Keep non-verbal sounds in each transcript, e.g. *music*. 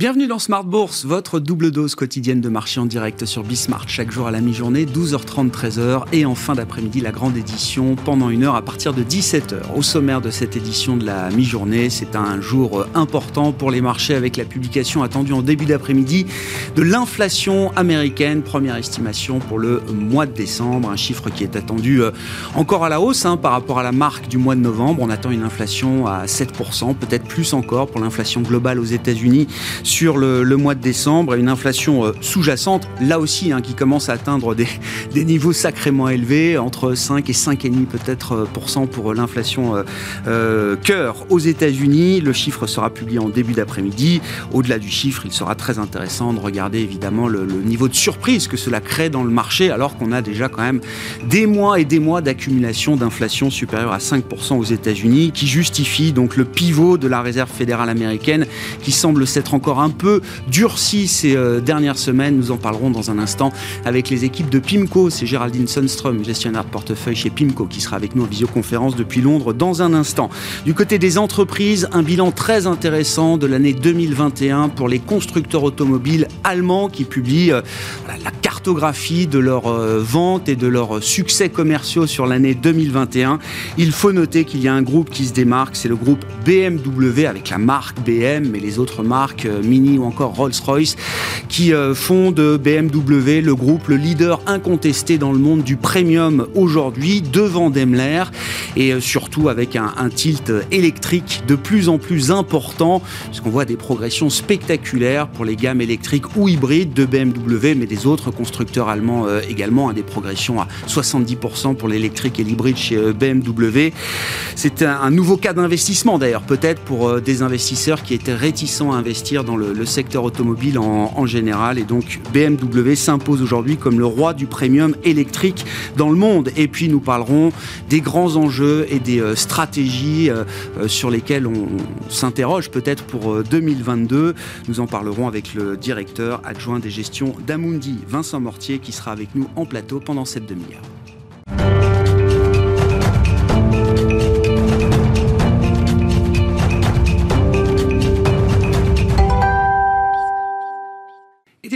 Bienvenue dans Smart Bourse, votre double dose quotidienne de marché en direct sur Bismart, chaque jour à la mi-journée, 12h30, 13h, et en fin d'après-midi, la grande édition pendant une heure à partir de 17h. Au sommaire de cette édition de la mi-journée, c'est un jour important pour les marchés avec la publication attendue en début d'après-midi de l'inflation américaine, première estimation pour le mois de décembre, un chiffre qui est attendu euh, encore à la hausse hein, par rapport à la marque du mois de novembre. On attend une inflation à 7%, peut-être plus encore pour l'inflation globale aux États-Unis sur le, mois de décembre, une inflation euh, sous-jacente, là aussi, hein, qui commence à atteindre des, *laughs* niveaux sacrément élevés, entre 5 et 5,5 peut-être euh, pour pour l'inflation euh, cœur aux États-Unis. Le chiffre sera publié en début d'après-midi. Au-delà du chiffre, il sera très intéressant de regarder évidemment le, le niveau de surprise que cela crée dans le marché, alors qu'on a déjà quand même des mois et des mois d'accumulation d'inflation supérieure à 5% aux États-Unis, qui justifie donc le pivot de la réserve fédérale américaine, qui semble s'être encore un peu durci ces euh, dernières semaines. Nous en parlerons dans un instant avec les équipes de Pimco. C'est Géraldine Sundström, gestionnaire de portefeuille chez Pimco, qui sera avec nous en visioconférence depuis Londres dans un instant. Du côté des entreprises, un bilan très intéressant de l'année 2021 pour les constructeurs automobiles allemands qui publient euh, la cartographie de leurs euh, ventes et de leurs succès commerciaux sur l'année 2021. Il faut noter qu'il y a un groupe qui se démarque, c'est le groupe BMW avec la marque BM, mais les autres marques Mini ou encore Rolls-Royce, qui euh, font de BMW le groupe, le leader incontesté dans le monde du premium aujourd'hui, devant Daimler, et euh, surtout avec un, tilt électrique de plus en plus important, puisqu'on voit des progressions spectaculaires pour les gammes électriques ou hybrides de BMW, mais des autres constructeurs allemands euh, également, hein, des progressions à 70% pour l'électrique et l'hybride chez BMW. C'est un, nouveau cas d'investissement d'ailleurs, peut-être pour des investisseurs qui étaient réticents à investir dans le, secteur automobile en, général. Et donc BMW s'impose aujourd'hui comme le roi du premium électrique dans le monde. Et puis nous parlerons des grands enjeux et des euh, stratégies euh, euh, sur lesquelles on s'interroge peut-être pour 2022. Nous en parlerons avec le directeur adjoint des gestions d'Amundi, Vincent Mortier, qui sera avec nous en plateau pendant cette demi-heure.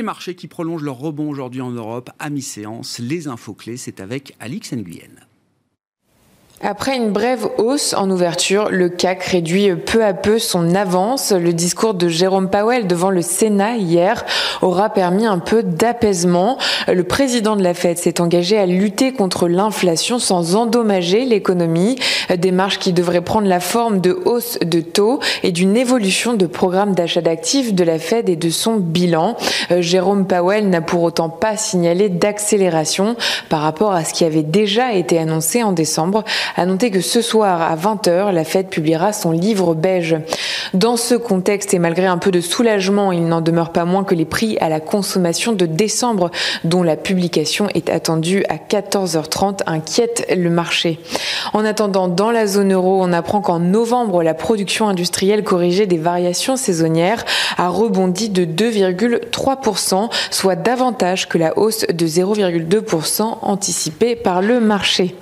Marchés qui prolongent leur rebond aujourd'hui en Europe à mi-séance. Les infos clés, c'est avec Alix Nguyen. Après une brève hausse en ouverture, le CAC réduit peu à peu son avance. Le discours de Jérôme Powell devant le Sénat hier aura permis un peu d'apaisement. Le président de la Fed s'est engagé à lutter contre l'inflation sans endommager l'économie, démarche qui devrait prendre la forme de hausse de taux et d'une évolution de programme d'achat d'actifs de la Fed et de son bilan. Jérôme Powell n'a pour autant pas signalé d'accélération par rapport à ce qui avait déjà été annoncé en décembre à noter que ce soir à 20h, la Fed publiera son livre beige. Dans ce contexte et malgré un peu de soulagement, il n'en demeure pas moins que les prix à la consommation de décembre, dont la publication est attendue à 14h30, inquiètent le marché. En attendant, dans la zone euro, on apprend qu'en novembre, la production industrielle corrigée des variations saisonnières a rebondi de 2,3%, soit davantage que la hausse de 0,2% anticipée par le marché.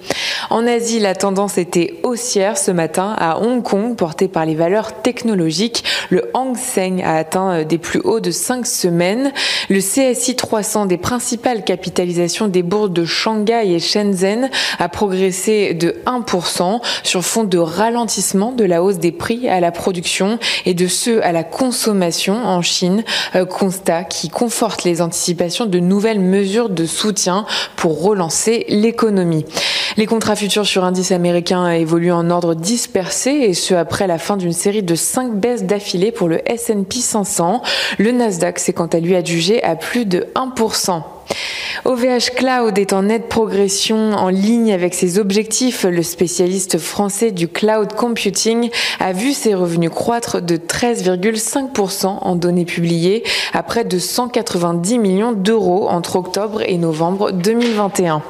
En Asie, la tendance était haussière ce matin à Hong Kong, portée par les valeurs technologiques. Le Hang Seng a atteint euh, des plus hauts de cinq semaines. Le CSI 300 des principales capitalisations des bourses de Shanghai et Shenzhen a progressé de 1% sur fond de ralentissement de la hausse des prix à la production et de ceux à la consommation en Chine. Euh, constat qui conforte les anticipations de nouvelles mesures de soutien pour relancer l'économie. Les contrats futurs sur indice américain a évolué en ordre dispersé et ce après la fin d'une série de cinq baisses d'affilée pour le S&P 500. Le Nasdaq s'est quant à lui adjugé à plus de 1%. OVH Cloud est en nette progression en ligne avec ses objectifs. Le spécialiste français du cloud computing a vu ses revenus croître de 13,5% en données publiées à près de 190 millions d'euros entre octobre et novembre 2021.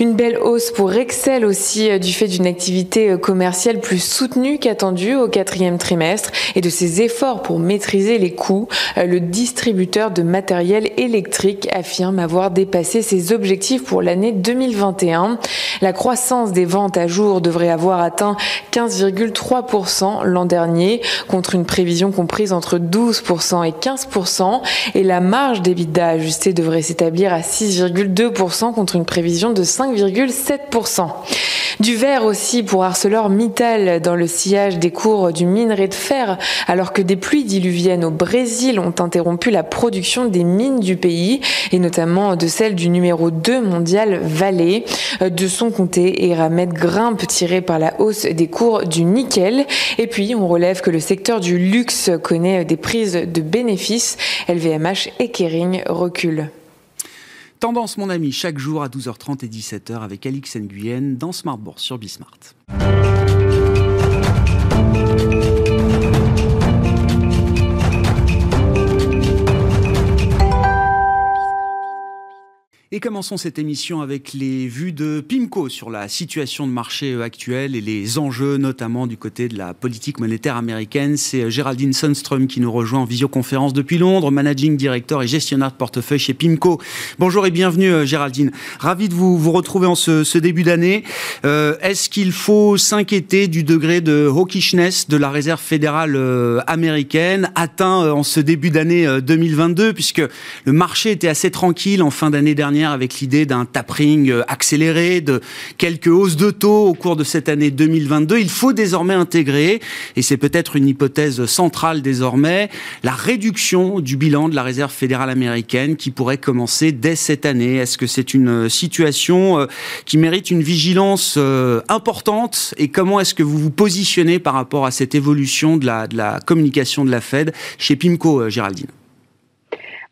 Une belle hausse pour Excel aussi euh, du fait d'une activité euh, commerciale plus soutenue qu'attendue au quatrième trimestre et de ses efforts pour maîtriser les coûts. Euh, le distributeur de matériel électrique affirme avoir dépassé ses objectifs pour l'année 2021. La croissance des ventes à jour devrait avoir atteint 15,3% l'an dernier, contre une prévision comprise entre 12% et 15%, et la marge d'EBITDA ajustée devrait s'établir à 6,2% contre une prévision de 5,7%. Du vert aussi pour ArcelorMittal dans le sillage des cours du minerai de fer, alors que des pluies diluviennes au Brésil ont interrompu la production des mines du pays, et notamment de celle du numéro 2 mondial Vallée. De son côté, Eramet grimpe tiré par la hausse des cours du nickel. Et puis, on relève que le secteur du luxe connaît des prises de bénéfices. LVMH et Kering reculent. Tendance, mon ami, chaque jour à 12h30 et 17h avec Alix Nguyen dans Smart Bourse sur Bismart. Et commençons cette émission avec les vues de PIMCO sur la situation de marché euh, actuelle et les enjeux, notamment du côté de la politique monétaire américaine. C'est euh, Géraldine Sundström qui nous rejoint en visioconférence depuis Londres, managing director et gestionnaire de portefeuille chez PIMCO. Bonjour et bienvenue euh, Géraldine. Ravi de vous, vous retrouver en ce, début d'année. Est-ce qu'il faut s'inquiéter du degré de hawkishness de la réserve fédérale américaine atteint en ce début d'année 2022 puisque le marché était assez tranquille en fin d'année dernière avec l'idée d'un tapering euh, accéléré, de quelques hausses de taux au cours de cette année 2022. Il faut désormais intégrer, et c'est peut-être une hypothèse centrale désormais, la réduction du bilan de la Réserve fédérale américaine qui pourrait commencer dès cette année. Est-ce que c'est une euh, situation euh, qui mérite une vigilance importante? Et comment est-ce que vous vous positionnez par rapport à cette évolution de la, de la communication de la Fed chez PIMCO, Géraldine?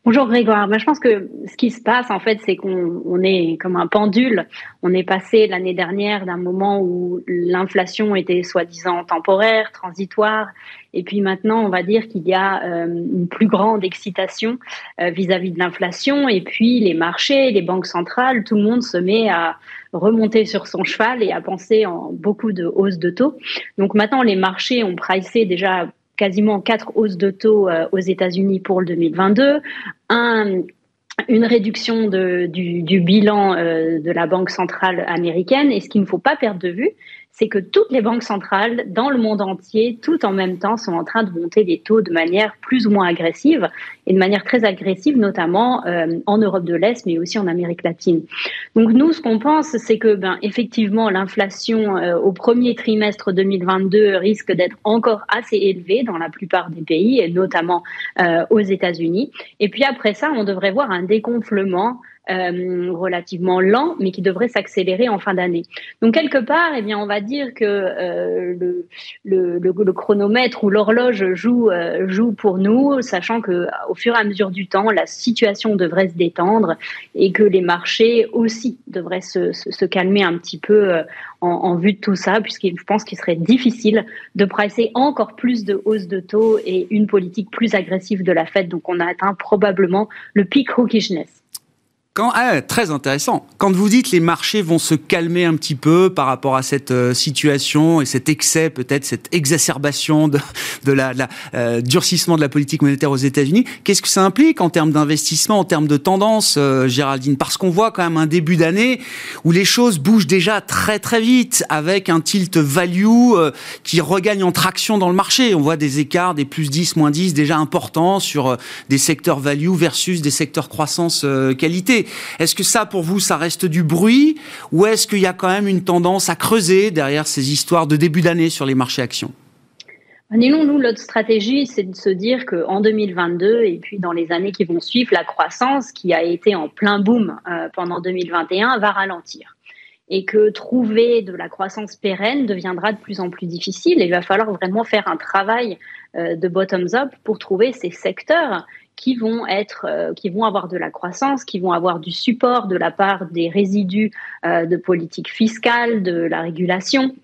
Bonjour Grégoire. Ben, je pense que ce qui se passe en fait, c'est qu'on est comme un pendule. On est passé l'année dernière d'un moment où l'inflation était soi-disant temporaire, transitoire, et puis maintenant, on va dire qu'il y a euh, une plus grande excitation euh, vis-à-vis de l'inflation. Et puis les marchés, les banques centrales, tout le monde se met à remonter sur son cheval et à penser en beaucoup de hausses de taux. Donc maintenant, les marchés ont pricé déjà quasiment quatre hausses de taux euh, aux États-Unis pour le 2022, un, une réduction du, bilan euh, de la Banque centrale américaine. Et ce qu'il ne faut pas perdre de vue, c'est que toutes les banques centrales dans le monde entier, tout en même temps, sont en train de monter les taux de manière plus ou moins agressive et de manière très agressive, notamment euh, en Europe de l'Est, mais aussi en Amérique latine. Donc nous, ce qu'on pense, c'est que, ben, effectivement, l'inflation euh, au premier trimestre 2022 risque d'être encore assez élevée dans la plupart des pays, et notamment euh, aux États-Unis. Et puis après ça, on devrait voir un dégonflement euh, relativement lent, mais qui devrait s'accélérer en fin d'année. Donc quelque part, eh bien, on va dire que euh, le, chronomètre ou l'horloge joue, euh, joue pour nous, sachant que au fur et à mesure du temps, la situation devrait se détendre et que les marchés aussi devraient se, calmer un petit peu en, vue de tout ça, puisque je pense qu'il serait difficile de presser encore plus de hausses de taux et une politique plus agressive de la Fed. Donc on a atteint probablement le peak hawkishness. Quand, ah, très intéressant. Quand vous dites les marchés vont se calmer un petit peu par rapport à cette euh, situation et cet excès, peut-être cette exacerbation de, de la, euh, durcissement de la politique monétaire aux États-Unis, qu'est-ce que ça implique en termes d'investissement, en termes de tendance, euh, Géraldine? Parce qu'on voit quand même un début d'année où les choses bougent déjà très très vite avec un tilt value qui regagne en traction dans le marché. On voit des écarts des plus 10, moins 10 déjà importants sur des secteurs value versus des secteurs croissance qualité. Est-ce que ça, pour vous, ça reste du bruit ou est-ce qu'il y a quand même une tendance à creuser derrière ces histoires de début d'année sur les marchés actions? Nilon, nous, notre stratégie, c'est de se dire qu'en 2022 et puis dans les années qui vont suivre, la croissance qui a été en plein boom euh, pendant 2021 va ralentir et que trouver de la croissance pérenne deviendra de plus en plus difficile. Et il va falloir vraiment faire un travail euh, de bottoms-up pour trouver ces secteurs qui vont être, euh, qui vont avoir de la croissance, qui vont avoir du support de la part des résidus euh, de politique fiscale, de la régulation.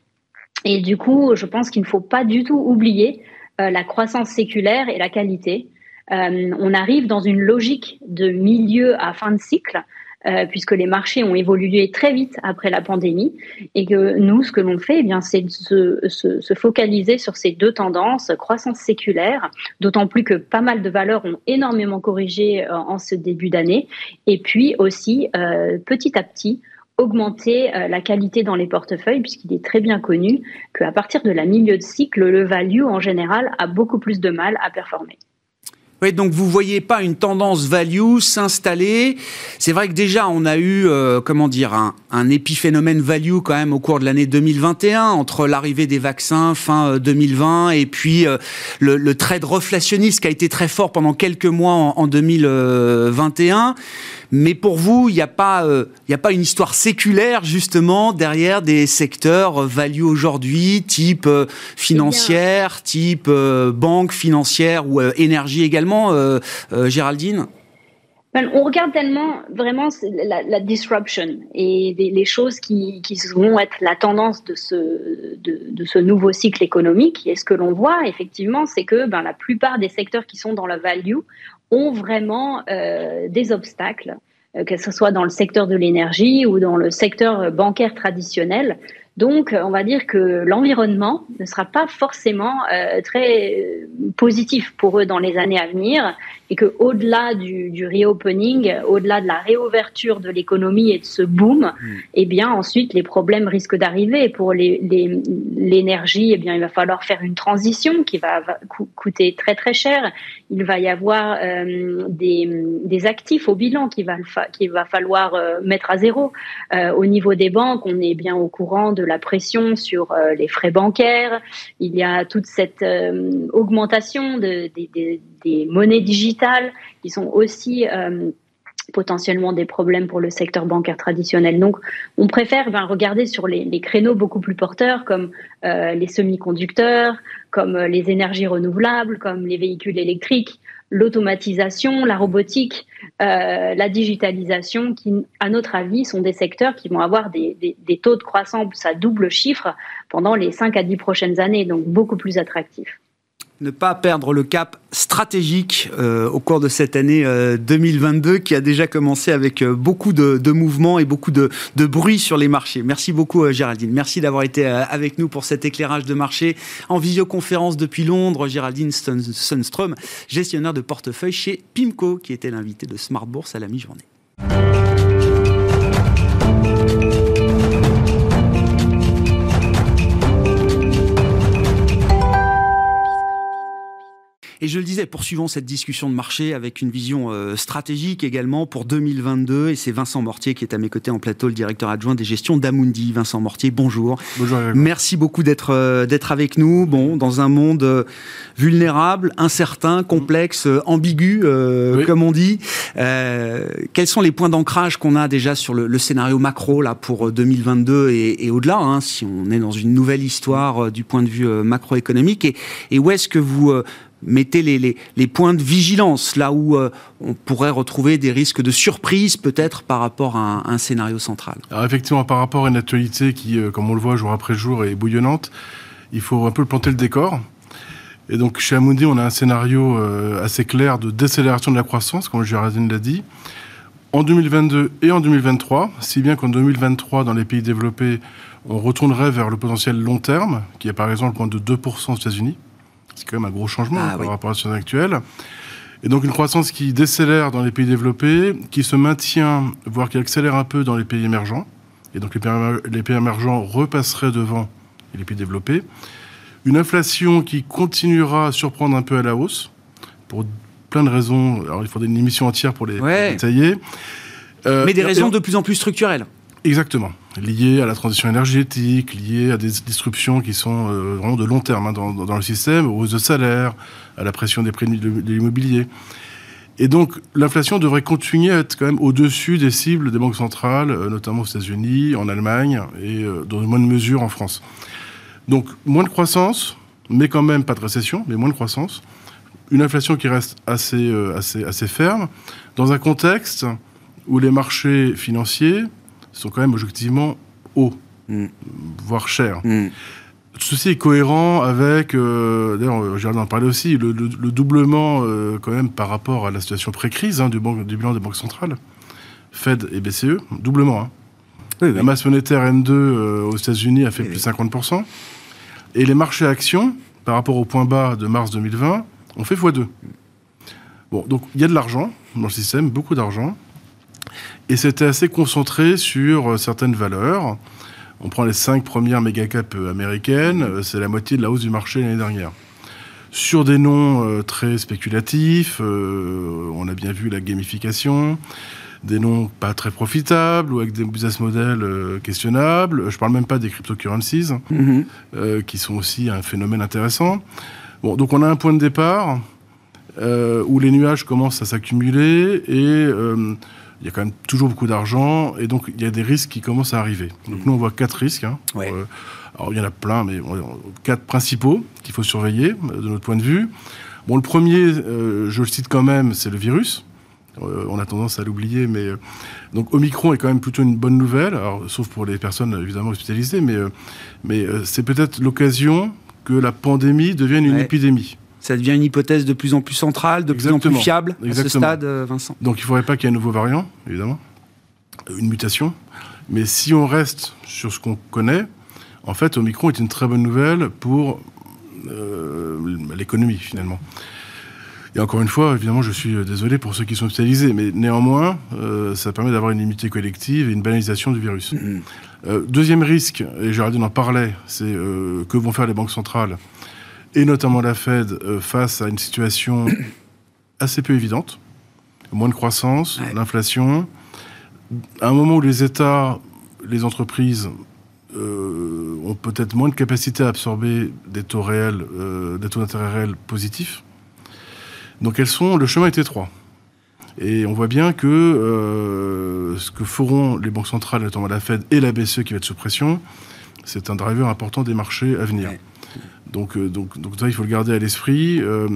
Et du coup, je pense qu'il ne faut pas du tout oublier euh, la croissance séculaire et la qualité. on arrive dans une logique de milieu à fin de cycle puisque les marchés ont évolué très vite après la pandémie, et que nous, ce que l'on fait, eh bien, c'est de se, se, focaliser sur ces deux tendances, croissance séculaire, d'autant plus que pas mal de valeurs ont énormément corrigé en ce début d'année, et puis aussi, petit à petit, augmenter euh, la qualité dans les portefeuilles, puisqu'il est très bien connu qu'à partir de la milieu de cycle, le value en général a beaucoup plus de mal à performer. Donc vous voyez pas une tendance value s'installer. C'est vrai que déjà on a eu, euh, comment dire, un, épiphénomène value quand même au cours de l'année 2021 entre l'arrivée des vaccins fin 2020 euh, et puis le, le, trade reflationniste qui a été très fort pendant quelques mois en, en 2021. Mais pour vous, il n'y a, pas, euh, a pas une histoire séculaire, justement, derrière des secteurs euh, value aujourd'hui, type euh, financière, type banque financière ou énergie également, Géraldine? On regarde tellement vraiment la, disruption et les choses qui, vont être la tendance de ce, de, ce nouveau cycle économique. Et ce que l'on voit effectivement, c'est que ben, la plupart des secteurs qui sont dans la value ont vraiment euh, des obstacles, euh, que ce soit dans le secteur de l'énergie ou dans le secteur bancaire traditionnel. Donc, on va dire que l'environnement ne sera pas forcément euh, très positif pour eux dans les années à venir et que au-delà du, du reopening, au-delà de la réouverture de l'économie et de ce boom, mm. eh bien ensuite les problèmes risquent d'arriver. Pour l'énergie, les, eh bien il va falloir faire une transition qui va coûter très très cher. Il va y avoir euh, des, des, actifs au bilan qu'il va, va falloir euh, mettre à zéro. Euh, au niveau des banques, on est bien au courant de la pression sur euh, les frais bancaires. Il y a toute cette euh, augmentation de, des monnaies digitales qui sont aussi euh, potentiellement des problèmes pour le secteur bancaire traditionnel. Donc, on préfère ben, regarder sur les, créneaux beaucoup plus porteurs comme les semi-conducteurs, comme les énergies renouvelables, comme les véhicules électriques, l'automatisation, la robotique, la digitalisation, qui, à notre avis, sont des secteurs qui vont avoir des, des taux de croissance à double chiffre pendant les 5 à 10 prochaines années, donc beaucoup plus attractifs ne pas perdre le cap stratégique euh, au cours de cette année 2022 euh, qui a déjà commencé avec euh, beaucoup de, mouvements et beaucoup de, bruit sur les marchés. Merci beaucoup Géraldine. Merci d'avoir été avec nous pour cet éclairage de marché en visioconférence depuis Londres. Géraldine Sunstrom, gestionnaire de portefeuille chez Pimco, qui était l'invité de Smart Bourse à la mi-journée. Je le disais, poursuivons cette discussion de marché avec une vision euh, stratégique également pour 2022. Et c'est Vincent Mortier qui est à mes côtés en plateau, le directeur adjoint des gestions d'Amundi. Vincent Mortier, bonjour. Bonjour. Merci beaucoup d'être euh, d'être avec nous. Bon, dans un monde euh, vulnérable, incertain, complexe, ambigu, comme on dit. quels sont les points d'ancrage qu'on a déjà sur le, scénario macro là pour 2022 et, au-delà, hein, si on est dans une nouvelle histoire du point de vue macroéconomique? Et, et où est-ce que vous mettez les, points de vigilance là où euh, on pourrait retrouver des risques de surprise peut-être par rapport à un, scénario central Alors effectivement, par rapport à une actualité qui, euh, comme on le voit jour après jour, est bouillonnante, il faut un peu planter le décor. Et donc chez Amundi, on a un scénario euh, assez clair de décélération de la croissance, comme Géraldine l'a dit, en 2022 et en 2023, si bien qu'en 2023, dans les pays développés, on retournerait vers le potentiel long terme, qui est par exemple le point de 2% aux États-Unis. C'est quand même un gros changement ah par rapport à la situation actuelle. Et donc une croissance qui décélère dans les pays développés, qui se maintient, voire qui accélère un peu dans les pays émergents. Et donc les pays, émergents repasseraient devant les pays développés. Une inflation qui continuera à surprendre un peu à la hausse, pour plein de raisons. Alors il faudrait une émission entière pour les, détailler. Euh, Mais des raisons de plus en plus structurelles. Exactement. Liées à la transition énergétique, liées à des disruptions qui sont euh, vraiment de long terme hein, dans, le système, aux hausses de salaire, à la pression des prix de l'immobilier. Et donc, l'inflation devrait continuer à être quand même au-dessus des cibles des banques centrales, euh, notamment aux États-Unis, en Allemagne et euh, dans une moindre mesure en France. Donc, moins de croissance, mais quand même pas de récession, mais moins de croissance. Une inflation qui reste assez, assez, assez ferme, dans un contexte où les marchés financiers, sont quand même objectivement hauts, mm. voire chers. Mm. Ceci est cohérent avec, euh, d'ailleurs, j'ai en parler aussi, le, doublement euh, quand même par rapport à la situation pré-crise hein, du, du, bilan des banques centrales. Fed et BCE, doublement. Hein. La masse monétaire M2 euh, aux États-Unis a fait plus de 50%. Et les marchés actions, par rapport au point bas de mars 2020, ont fait x2. Bon, donc il y a de l'argent dans le système, beaucoup d'argent. Et c'était assez concentré sur euh, certaines valeurs. On prend les cinq premières méga caps euh, américaines, c'est la moitié de la hausse du marché l'année dernière. Sur des noms très spéculatifs, on a bien vu la gamification, des noms pas très profitables ou avec des business models euh, questionnables. Je parle même pas des cryptocurrencies, euh, qui sont aussi un phénomène intéressant. Bon, donc on a un point de départ euh, où les nuages commencent à s'accumuler et il y a quand même toujours beaucoup d'argent et donc il y a des risques qui commencent à arriver. Donc mhm. nous on voit quatre risques. Hein. alors il y en a plein, mais quatre principaux qu'il faut surveiller de notre point de vue. Bon, le premier, je le cite quand même, c'est le virus. Euh, on a tendance à l'oublier, mais euh, donc Omicron est quand même plutôt une bonne nouvelle, sauf pour les personnes évidemment hospitalisées, mais, euh, mais c'est peut-être l'occasion que la pandémie devienne une épidémie. Ça devient une hypothèse de plus en plus centrale, de plus en plus fiable à ce stade, Vincent. Donc il ne faudrait pas qu'il y ait un nouveau variant, évidemment, une mutation. Mais si on reste sur ce qu'on connaît, en fait, Omicron est une très bonne nouvelle pour l'économie finalement. Et encore une fois, évidemment, je suis euh, désolé pour ceux qui sont hospitalisés, mais néanmoins, euh, ça permet d'avoir une immunité collective et une banalisation du virus. Euh, deuxième risque, et Géraldine en parlait, c'est que vont faire les banques centrales, et notamment la Fed, face à une situation *coughs* assez peu évidente. Moins de croissance, l'inflation. À un moment où les États, les entreprises ont peut-être moins de capacité à absorber des taux réels, des taux d'intérêt réels positifs, donc elles sont, le chemin est étroit. Et on voit bien que euh, ce que feront les banques centrales, notamment la Fed et la BCE qui va être sous pression, c'est un driver important des marchés à venir. Donc, euh, donc, donc ça, il faut le garder à l'esprit. Euh,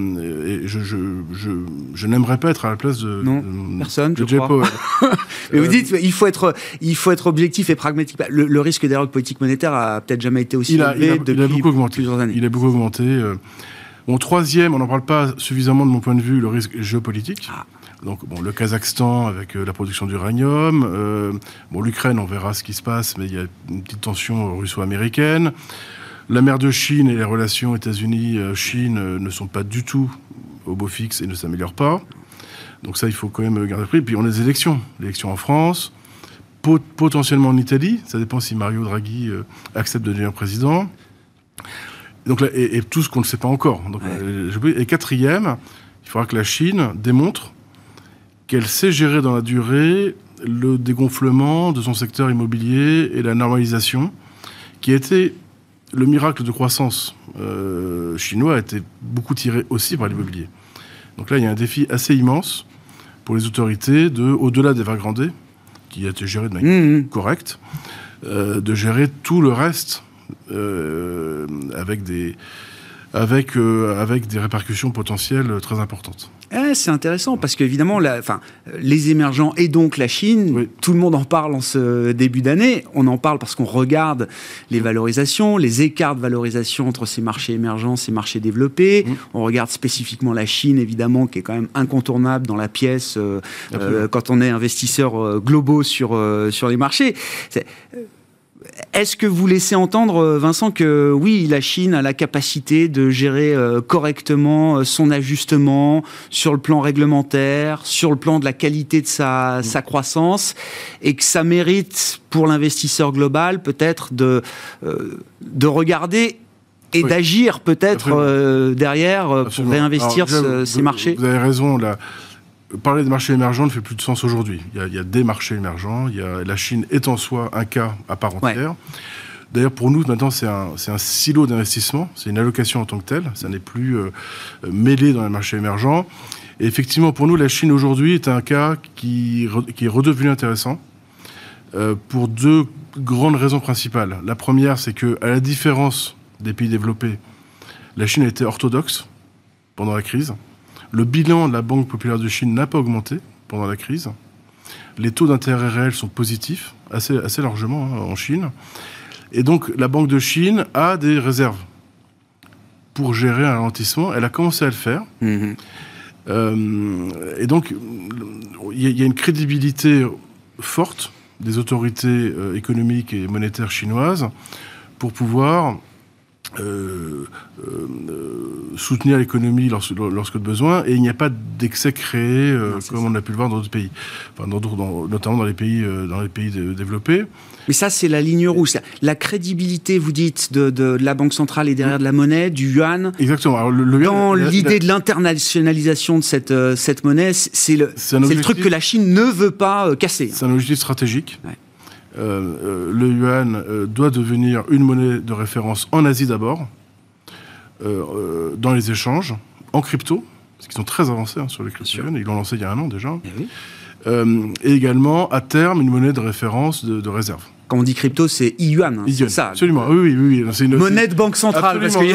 et je, je, je, je n'aimerais pas être à la place de, non, personne, je crois. *laughs* *laughs* Mais vous dites, il faut être, il faut être objectif et pragmatique. Le, risque d'erreur de politique monétaire a peut-être jamais été aussi élevé depuis il a beaucoup augmenté. plusieurs années. Il a beaucoup augmenté. Bon, troisième, on n'en parle pas suffisamment de mon point de vue, le risque géopolitique. Ah. Donc, bon, le Kazakhstan avec euh, la production d'uranium. Euh, bon, l'Ukraine, on verra ce qui se passe, mais il y a une petite tension russo-américaine. La mer de Chine et les relations États-Unis-Chine euh, ne sont pas du tout au beau fixe et ne s'améliorent pas. Donc ça, il faut quand même garder prix. Puis on a des élections. L'élection en France, potentiellement en Italie. Ça dépend si Mario Draghi accepte de devenir président. Donc et, tout ce qu'on ne sait pas encore. Euh, et quatrième, il faudra que la Chine démontre qu'elle sait gérer dans la durée le dégonflement de son secteur immobilier et la normalisation, qui a été le miracle de croissance euh, chinois a été beaucoup tiré aussi par l'immobilier. Donc là, il y a un défi assez immense pour les autorités de, au-delà des Evergrande, qui a été géré de manière mmh, mmh. correcte, euh, de gérer tout le reste euh, avec des avec, euh, avec des répercussions potentielles très importantes. Eh, c'est intéressant parce qu'évidemment, les émergents et donc la Chine, tout le monde en parle en ce début d'année. On en parle parce qu'on regarde les valorisations, les écarts de valorisation entre ces marchés émergents, ces marchés développés. On regarde spécifiquement la Chine, évidemment, qui est quand même incontournable dans la pièce euh, quand on est investisseur globaux sur, sur les marchés. Est-ce que vous laissez entendre, euh, Vincent, que oui, la Chine a la capacité de gérer euh, correctement euh, son ajustement sur le plan réglementaire, sur le plan de la qualité de sa, croissance, et que ça mérite pour l'investisseur global peut-être de, de regarder et d'agir peut-être derrière pour réinvestir ces marchés? Vous avez raison, là parler de marchés émergents ne fait plus de sens aujourd'hui. Il, y a des marchés émergents. Il y a, la Chine est en soi un cas à part entière. D'ailleurs, pour nous, maintenant, c'est un, un, silo d'investissement. C'est une allocation en tant que telle. Ça n'est plus euh, mêlé dans les marchés émergents. Et effectivement, pour nous, la Chine aujourd'hui est un cas qui, qui est redevenu intéressant euh, pour deux grandes raisons principales. La première, c'est que, à la différence des pays développés, la Chine a été orthodoxe pendant la crise. Le bilan de la Banque populaire de Chine n'a pas augmenté pendant la crise. Les taux d'intérêt réels sont positifs, assez, assez largement hein, en Chine. Et donc la Banque de Chine a des réserves pour gérer un ralentissement. Elle a commencé à le faire. Mm-hmm. Euh, et donc il y, a une crédibilité forte des autorités économiques et monétaires chinoises pour pouvoir euh, euh, soutenir l'économie lorsque, lorsque, besoin, et il n'y a pas d'excès créé euh, comme on a pu le voir dans d'autres pays, enfin, dans, notamment dans les pays, dans les pays développés. Mais ça, c'est la ligne rouge. La crédibilité, vous dites, de, de, la Banque centrale et derrière de la monnaie, du yuan. Exactement. Alors, le, dans l'idée de l'internationalisation de cette, cette monnaie, c'est le, le truc que la Chine ne veut pas casser. C'est un objectif stratégique. Ouais. Euh, euh, le yuan euh, doit devenir une monnaie de référence en Asie d'abord, dans les échanges, en crypto, parce qu'ils sont très avancés hein, sur les crypto Ils l'ont lancé il y a un an déjà. Eh et, également, à terme, une monnaie de référence de réserve. Quand on dit crypto, c'est yuan. Hein, c'est ça. Absolument. Oui, oui, oui. Une monnaie de banque centrale. Parce qu'il y,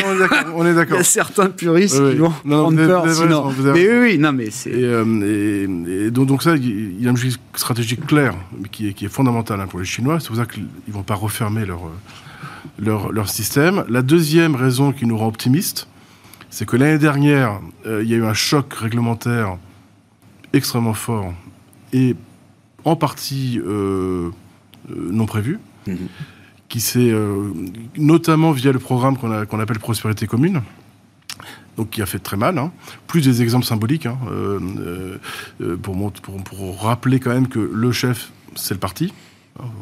on est d'accord. *laughs* y a certains puristes qui vont prendre peur. Sinon. Mais oui, oui, non, mais c'est. Et, euh, et, donc, donc, ça, il y a une stratégie claire qui est, qui est fondamentale hein, pour les Chinois. C'est pour ça qu'ils ne vont pas refermer leur, leur, leur, système. La deuxième raison qui nous rend optimistes, c'est que l'année dernière, euh, il y a eu un choc réglementaire extrêmement fort et en partie. Euh, euh, non prévu, mhm. qui s'est euh, notamment via le programme qu'on appelle Prospérité commune, donc qui a fait très mal. Hein. Plus des exemples symboliques, hein, euh, pour, pour, rappeler quand même que le chef, c'est le parti.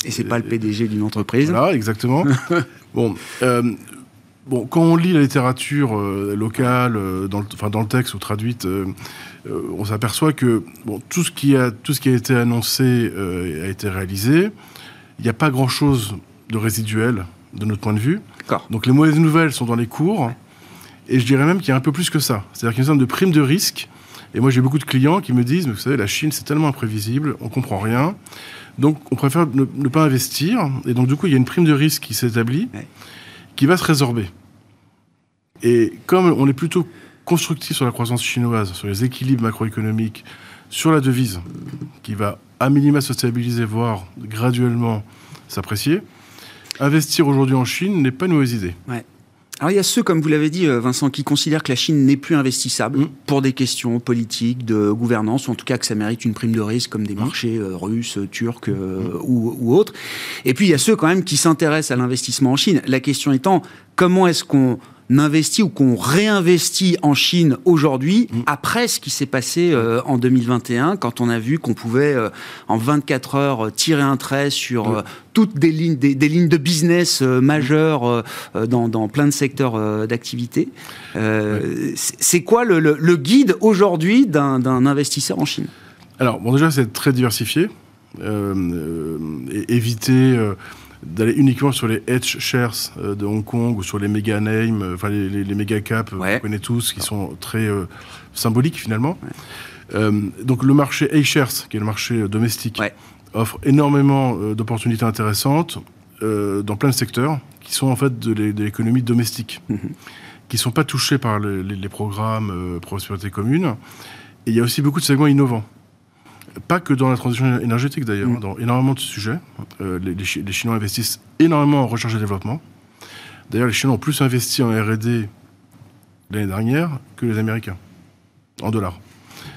Et c'est pas le PDG d'une entreprise. Voilà, exactement. *laughs* bon, bon, quand on lit la littérature locale, dans, le, enfin, dans le texte ou traduite, on s'aperçoit que bon, tout, ce qui a, tout ce qui a été annoncé a été réalisé. Il n'y a pas grand-chose de résiduel de notre point de vue. Donc les mauvaises nouvelles sont dans les cours. Et je dirais même qu'il y a un peu plus que ça. C'est-à-dire qu'il y a une sorte de prime de risque. Et moi, j'ai beaucoup de clients qui me disent, mais vous savez, la Chine, c'est tellement imprévisible, on comprend rien. Donc, on préfère ne, pas investir. Et donc, du coup, il y a une prime de risque qui s'établit, qui va se résorber. Et comme on est plutôt constructif sur la croissance chinoise, sur les équilibres macroéconomiques, sur la devise, qui va à minima se stabiliser, voire graduellement s'apprécier, investir aujourd'hui en Chine n'est pas une mauvaise idée. Ouais. Alors il y a ceux, comme vous l'avez dit, euh, Vincent, qui considèrent que la Chine n'est plus investissable mmh. pour des questions politiques, de gouvernance, ou en tout cas que ça mérite une prime de risque comme des mmh. marchés euh, russes, turcs euh, mmh. ou, ou, autres. Et puis il y a ceux quand même qui s'intéressent à l'investissement en Chine. La question étant, comment est-ce qu'on investit ou qu'on réinvestit en Chine aujourd'hui, mm. après ce qui s'est passé euh, en 2021, quand on a vu qu'on pouvait euh, en 24 heures euh, tirer un trait sur toutes des lignes, des, lignes de business majeures dans, dans, plein de secteurs d'activité. C'est quoi le, le, guide aujourd'hui d'un investisseur en Chine? Alors, bon, déjà, c'est très diversifié. et éviter d'aller uniquement sur les edge shares euh, de Hong Kong ou sur les méga names, euh, enfin les, les, méga caps, ouais. vous connaissez tous, qui sont très euh, symboliques finalement. donc le marché A-shares, qui est le marché domestique, offre énormément d'opportunités intéressantes dans plein de secteurs qui sont en fait de l'économie domestique, mhm. qui ne sont pas touchés par les, les programmes prospérité commune. Et il y a aussi beaucoup de segments innovants. Pas que dans la transition énergétique d'ailleurs, mm. dans énormément de sujets. Euh, les, Chinois investissent énormément en recherche et développement. D'ailleurs, les Chinois ont plus investi en RD l'année dernière que les Américains, en dollars.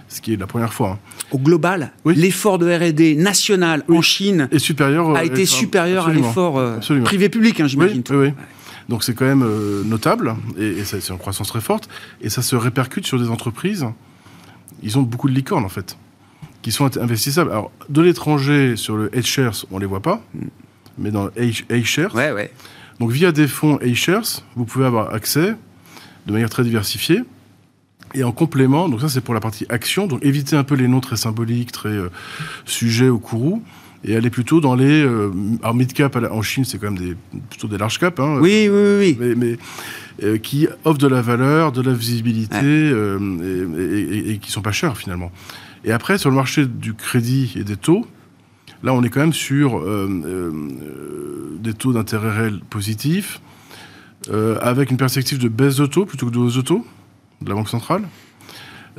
Ce qui est la première fois. Hein. Au global, l'effort de R&D national en Chine est supérieur, a été supérieur à l'effort euh, privé-public, hein, j'imagine. Oui, Donc c'est quand même euh, notable, et, et c'est une croissance très forte, et ça se répercute sur des entreprises. Ils ont beaucoup de licornes en fait qui sont investissables. Alors, de l'étranger, sur le H-Shares, on ne les voit pas, mais dans le H-Shares. Ouais, ouais. Donc, via des fonds H-Shares, vous pouvez avoir accès de manière très diversifiée. Et en complément, donc ça c'est pour la partie action, donc éviter un peu les noms très symboliques, très euh, sujets au courroux, et aller plutôt dans les. Euh, alors mid-cap en Chine, c'est quand même des, plutôt des large cap. Hein, oui, oui, oui. Mais, mais euh, qui offrent de la valeur, de la visibilité, et, et, et, qui sont pas chers finalement. Et après, sur le marché du crédit et des taux, là, on est quand même sur euh, euh, des taux d'intérêt réel positifs, euh, avec une perspective de baisse de taux plutôt que de hausse de taux de la Banque centrale.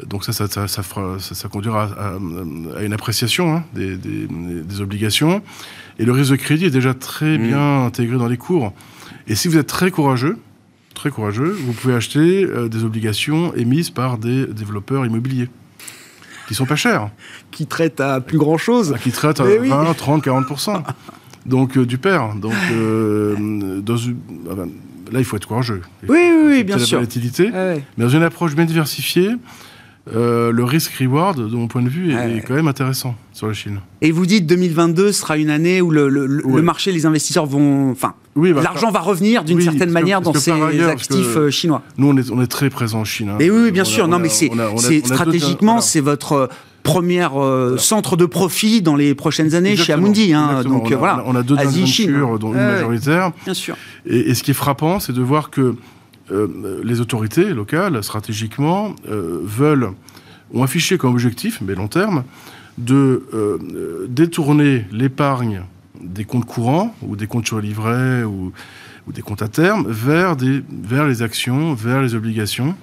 Donc ça, ça, ça, ça, conduira à, une appréciation hein, des, des, obligations. Et le risque de crédit est déjà très mmh. bien intégré dans les cours. Et si vous êtes très courageux, très courageux, vous pouvez acheter des obligations émises par des développeurs immobiliers. Qui sont pas chers. Qui traitent à plus grand chose. Ah, qui traitent à 20, 30, 40%. Donc du père. Donc dans une, ah là, il faut être courageux. oui, oui, oui, bien sûr. La volatilité. Mais dans une approche bien diversifiée, euh, le risk-reward, de mon point de vue, est, quand même intéressant sur la Chine. Et vous dites 2022 sera une année où le, marché, les investisseurs vont. Enfin, bah, l'argent va revenir d'une certaine manière dans ces actifs euh, chinois. Nous, on est, on est très présent en Chine. Hein. Mais oui, bien sûr. non, mais c'est stratégiquement, c'est votre première euh, centre de profit dans les prochaines années chez Amundi. Hein, donc on a, voilà. On a deux Asie, Chine, dont une majoritaire. Bien sûr. Et, et, ce qui est frappant, c'est de voir que euh, les autorités locales, stratégiquement, euh, veulent, ont affiché comme objectif, mais long terme, de euh, détourner l'épargne des comptes courants ou des comptes sur livret ou, ou, des comptes à terme vers, des, vers les actions, vers les obligations.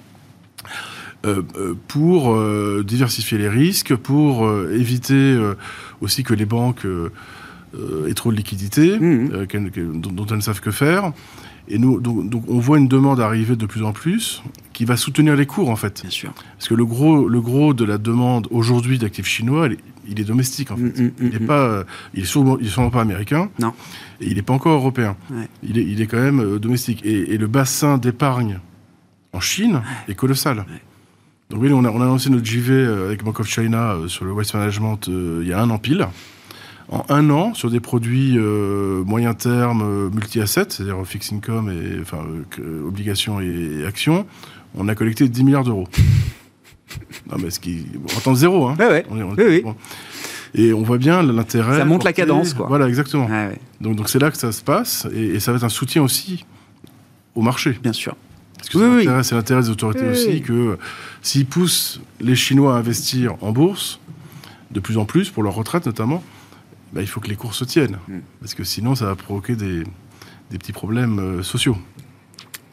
pour diversifier les risques, pour éviter aussi que les banques aient trop de liquidités mmh. dont, dont, elles ne savent que faire. Et nous, donc, on voit une demande arriver de plus en plus qui va soutenir les cours en fait. Bien sûr. Parce que le gros, le gros de la demande aujourd'hui d'actifs chinois, il est, domestique en fait. Mm, mm, il n'est mm, pas, il est sûrement, il est sûrement pas américain. Non. Et il n'est pas encore européen. Il, est, il est quand même euh, domestique. Et, le bassin d'épargne en Chine est colossal. Donc oui, on a, on a lancé notre JV euh, avec Bank of China euh, sur le Waste Management il y a un an pile en un an sur des produits euh, moyen terme euh, multi-assets, c'est-à-dire fixed income et enfin euh, obligations et, actions, on a collecté 10 milliards d'euros. *laughs* non mais ce qui on entend zéro hein. Ouais, ouais. Et on voit bien l'intérêt. Ça monte la cadence, quoi. Voilà, exactement. donc, donc c'est là que ça se passe, et, ça va être un soutien aussi au marché. Bien sûr. Parce que c'est l'intérêt des autorités aussi que s'ils poussent les Chinois à investir en bourse, de plus en plus, pour leur retraite notamment, bah, il faut que les cours se tiennent. Hmm. Parce que sinon, ça va provoquer des, petits problèmes euh, sociaux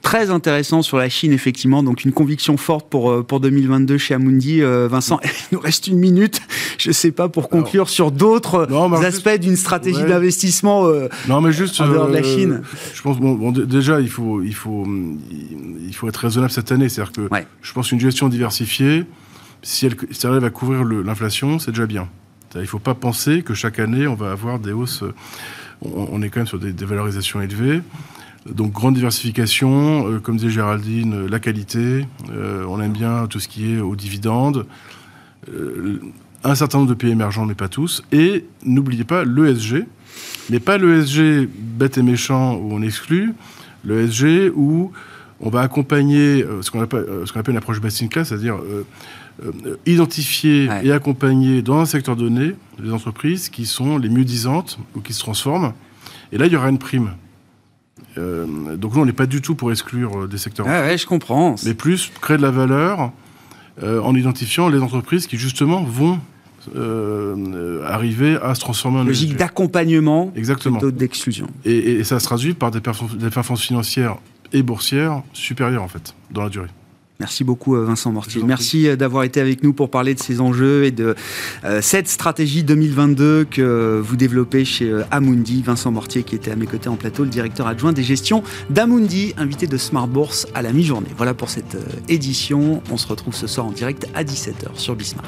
très intéressant sur la Chine, effectivement. Donc, une conviction forte pour, euh, pour 2022 chez Amundi. Euh, Vincent, *laughs* il nous reste une minute, je ne sais pas, pour conclure sur d'autres aspects d'une stratégie d'investissement non, mais juste, en dehors de la Chine. Je pense, bon, déjà, il faut, il, faut, il faut être raisonnable cette année. C'est-à-dire que je pense qu'une gestion diversifiée, si elle, si elle arrive à couvrir l'inflation, c'est déjà bien. Il ne faut pas penser que chaque année, on va avoir des hausses. On, est quand même sur des, valorisations élevées. Donc, grande diversification, euh, comme disait Géraldine, euh, la qualité. Euh, on aime bien tout ce qui est aux dividendes. un certain nombre de pays émergents, mais pas tous. Et n'oubliez pas l'ESG, mais pas l'ESG bête et méchant où on exclut, l'ESG où on va accompagner ce qu'on appelle, appelle, une approche best in class, c'est-à-dire euh, identifier et accompagner dans un secteur donné les entreprises qui sont les mieux disantes ou qui se transforment. Et là, il y aura une prime. Euh, donc nous, on n'est pas du tout pour exclure euh, des secteurs. Ah ouais, je comprends. Mais plus créer de la valeur en identifiant les entreprises qui justement vont arriver à se transformer en logique d'accompagnement exactement plutôt d'exclusion et, et, ça se traduit par des, des performances financières et boursières supérieures en fait dans la durée Merci beaucoup euh, Vincent Mortier. Merci euh, d'avoir été avec nous pour parler de ces enjeux et de euh, cette stratégie 2022 que vous développez chez Amundi. Vincent Mortier qui était à mes côtés en plateau, le directeur adjoint des gestions d'Amundi, invité de Smart Bourse à la mi-journée. Voilà pour cette édition. On se retrouve ce soir en direct à 17h sur Bismart.